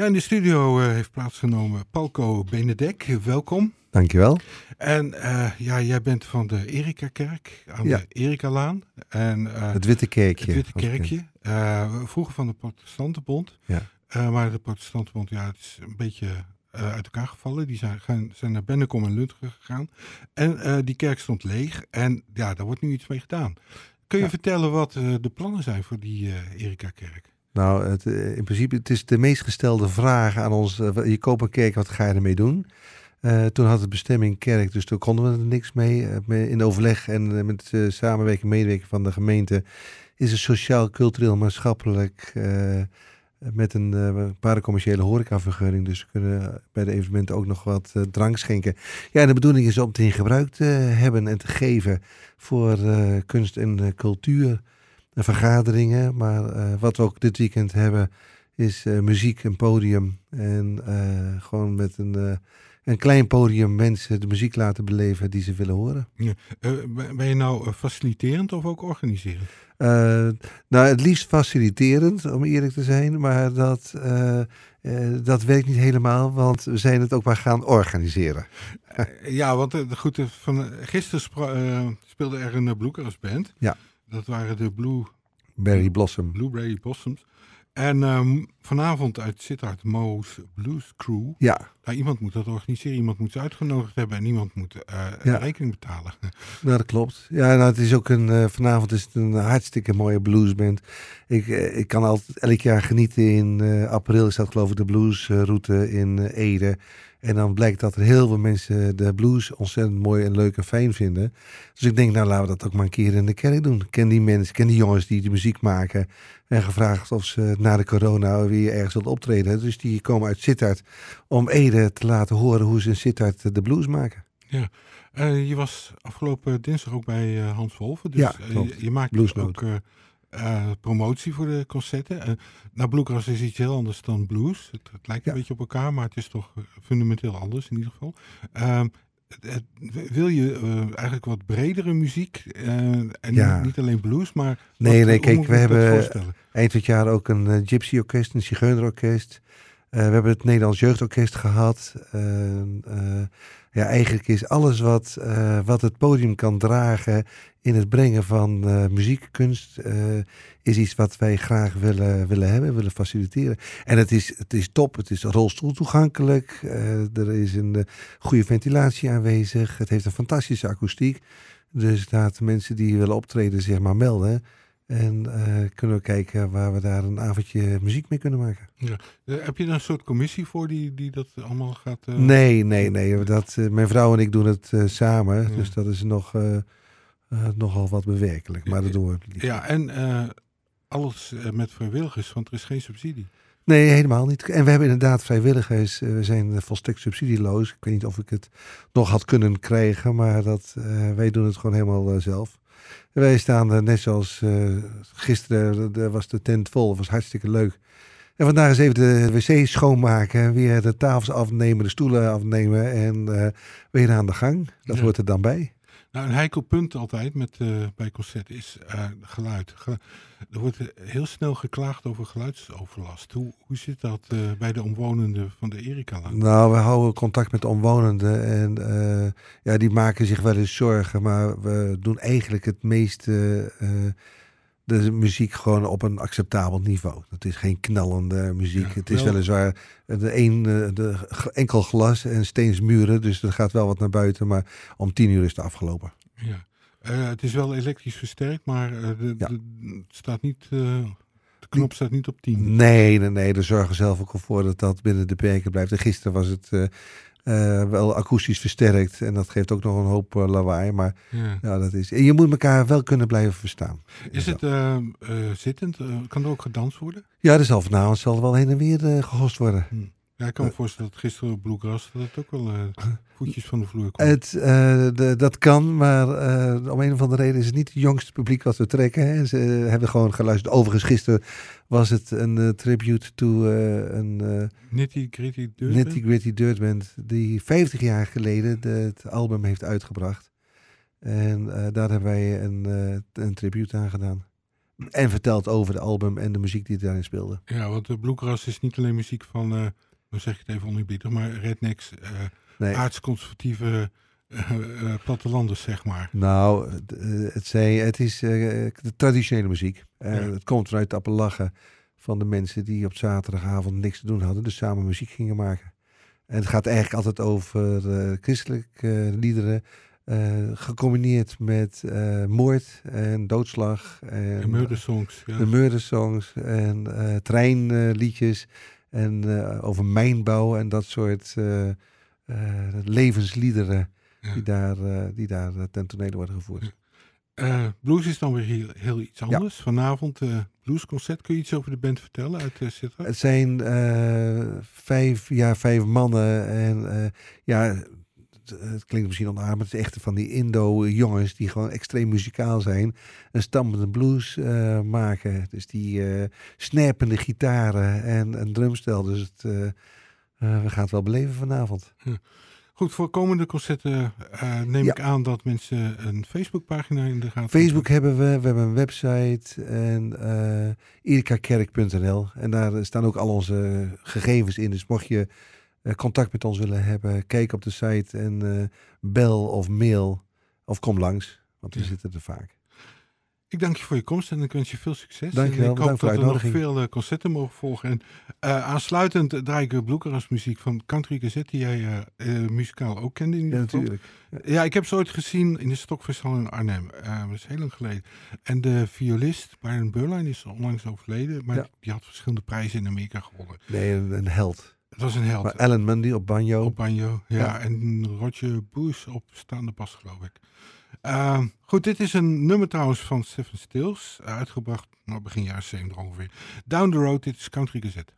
Ja, in de studio uh, heeft plaatsgenomen Palco Benedek. Welkom. Dankjewel. En uh, ja, jij bent van de Erika-kerk aan ja. de Erika-laan. En, uh, het Witte Kerkje. Het Witte Kerkje. vroeger van de Protestantenbond. Ja. maar de Protestantenbond, ja, het is een beetje uit elkaar gevallen. Die zijn, gaan, zijn naar Bennekom en Lunteren gegaan. En die kerk stond leeg. En ja, daar wordt nu iets mee gedaan. Kun je vertellen wat de plannen zijn voor die Erika-kerk? Nou, het, eh, in principe, het is de meest gestelde vraag aan ons. Eh, je koopt een kerk, wat ga je ermee doen? Uh, toen had het bestemming kerk, dus toen konden we er niks mee. in overleg en met samenwerking, medewerking van de gemeente is het sociaal, cultureel, maatschappelijk met een uh, paracommerciële horecavergunning. Dus we kunnen bij de evenementen ook nog wat drank schenken. Ja, en de bedoeling is om het in gebruik te hebben en te geven voor kunst en cultuur vergaderingen. Maar eh, wat we ook dit weekend hebben, is uh, muziek, een podium. En uh, gewoon met een, een klein podium mensen de muziek laten beleven die ze willen horen. Ja. ben je nou faciliterend of ook organiserend? nou, het liefst faciliterend, om eerlijk te zijn. Maar dat, dat werkt niet helemaal, want we zijn het ook maar gaan organiseren. ja, want goed, van, gisteren speelde er een band. Ja. Dat waren de Blue... Berry Blossom. Blueberry Blossoms. En um, vanavond uit Sittard Mo's Blues Crew. Ja. Nou, iemand moet dat organiseren, iemand moet ze uitgenodigd hebben en iemand moet uh, rekening betalen. Nou, dat klopt. Ja, nou, het is ook een, uh, vanavond is het een hartstikke mooie bluesband. Ik, uh, ik kan altijd elk jaar genieten. In april is dat geloof ik de bluesroute in Ede. En dan blijkt dat er heel veel mensen de blues ontzettend mooi en leuk en fijn vinden. Dus ik denk, nou laten we dat ook maar een keer in de kerk doen. Ik ken die mensen, ken die jongens die de muziek maken. En gevraagd of ze na de corona weer ergens willen optreden. Dus die komen uit Sittard om Ede te laten horen hoe ze in Sittard de blues maken. Ja, uh, je was afgelopen dinsdag ook bij uh, Hans Wolven. Dus ja, uh, je maakt ook uh, promotie voor de concerten. Uh, nou, bluegrass is iets heel anders dan blues. Het, het lijkt een beetje op elkaar, maar het is toch eh, fundamenteel anders in ieder geval. Uh, het, wil je eigenlijk wat bredere muziek en ja. niet alleen blues, maar... Nee, nee, kijk, we hebben eind jaar ook een gypsy orkest, een zigeunerorkest. We hebben het Nederlands Jeugdorkest gehad. ja, eigenlijk is alles wat, wat het podium kan dragen in het brengen van muziekkunst is iets wat wij graag willen, willen hebben, willen faciliteren. En het is, het is top, het is rolstoel toegankelijk, er is een goede ventilatie aanwezig, het heeft een fantastische akoestiek. Dus laten mensen die willen optreden zich maar melden. En kunnen we kijken waar we daar een avondje muziek mee kunnen maken. Ja. heb je daar een soort commissie voor die, die dat allemaal gaat... Nee, nee, nee. Dat, mijn vrouw en ik doen het samen. Ja. Dus dat is nog nogal wat bewerkelijk. Maar dat doen we. Ja, en alles met vrijwilligers, want er is geen subsidie. Nee, helemaal niet. En we hebben inderdaad vrijwilligers. we zijn volstrekt subsidieloos. Ik weet niet of ik het nog had kunnen krijgen, maar dat, wij doen het gewoon helemaal zelf. Wij staan net zoals gisteren, er was de tent vol. Het was hartstikke leuk. En vandaag eens even de wc schoonmaken, weer de tafels afnemen, de stoelen afnemen en weer aan de gang. Dat ja. hoort er dan bij. Nou, een heikel punt altijd met, uh, bij concerten is uh, geluid. Ge er wordt heel snel geklaagd over geluidsoverlast. Hoe, hoe zit dat uh, bij de omwonenden van de Erika-laan? Nou, we houden contact met de omwonenden en ja, die maken zich wel eens zorgen. Maar we doen eigenlijk het meeste de muziek gewoon op een acceptabel niveau. Het is geen knallende muziek. het is weliswaar de een, eh, de enkel glas en steensmuren, dus er gaat wel wat naar buiten, maar om tien uur is het afgelopen. Ja. Uh, het is wel elektrisch versterkt, maar uh, de, ja. de, staat niet, uh, knop staat niet op 10. Nee, nee, nee. De zorgen zelf ook al voor dat dat binnen de perken blijft. En gisteren was het uh, wel akoestisch versterkt. En dat geeft ook nog een hoop uh, lawaai. Maar ja. ja. dat is. En je moet elkaar wel kunnen blijven verstaan. Is het zittend? kan er ook gedanst worden? Ja, er zal vanavond zal wel heen en weer gehost worden. Hm. Ja, ik kan me voorstellen dat gisteren op Bluegrass dat het ook wel voetjes van de vloer komt. Het, de, dat kan, maar om een of andere reden is het niet het jongste publiek wat we trekken. Hè. Ze hebben gewoon geluisterd. Overigens, gisteren was het een uh, tribute to uh, een uh, Nitty Gritty Dirt Nitty Gritty Dirt Band die 50 jaar geleden de, het album heeft uitgebracht. En daar hebben wij een, een tribute aan gedaan. En vertelt over de album en de muziek die daarin speelde. Ja, want de Bluegrass is niet alleen muziek van, uh, hoe zeg ik het even onherbiedig, maar rednecks, uh, nee. aardsconservatieve uh, plattelanders, zeg maar. Nou, het, zei, het is de traditionele muziek. Ja. Het komt vanuit de Appalachen van de mensen die op zaterdagavond niks te doen hadden, dus samen muziek gingen maken. En het gaat eigenlijk altijd over christelijke liederen, uh, gecombineerd met uh, moord en doodslag. En, de murdersongs. Ja. De murdersongs en uh, treinliedjes. En over mijnbouw en dat soort levensliederen ja. die daar, die daar ten tonele worden gevoerd. Ja. blues is dan weer heel, heel iets anders. Vanavond bluesconcert. Kun je iets over de band vertellen uit uh? Het zijn vijf, ja, vijf mannen en ja het klinkt misschien onaardig, maar het is echt van die Indo-jongens die gewoon extreem muzikaal zijn. Een stampende blues uh, maken. Dus die uh, snappende gitaren en een drumstel. Dus het, uh, we gaan het wel beleven vanavond. Goed, voor komende concerten neem ja. ik aan dat mensen een Facebookpagina in de gaten Facebook hebben we, we hebben een website en uh, irikakerk.nl. En daar staan ook al onze gegevens in. Dus mocht je contact met ons willen hebben, kijk op de site en uh, bel of mail of kom langs, want we ja. zitten er vaak. Ik dank je voor je komst en ik wens je veel succes. Dank je wel. Ik hoop dat we nog veel uh, concerten mogen volgen. En aansluitend draai ik Bluegrass muziek van Country Gazette, die jij muzikaal ook kende in ieder ja, geval. natuurlijk. Ja. ja. ik heb ze ooit gezien in de Stokfestival in Arnhem. dat is heel lang geleden. En de violist, Byron Burline, is onlangs overleden. Maar die had verschillende prijzen in Amerika gewonnen. Nee, een, een held. Het was een held. Maar Alan Mundy op banjo. Op banjo, ja. ja. En Roger Boos op staande bas, geloof ik. Uh, goed, dit is een nummer trouwens van Stephen Stills. Uitgebracht nou, begin jaren 70 ongeveer. Down the Road, dit is Country Gazette.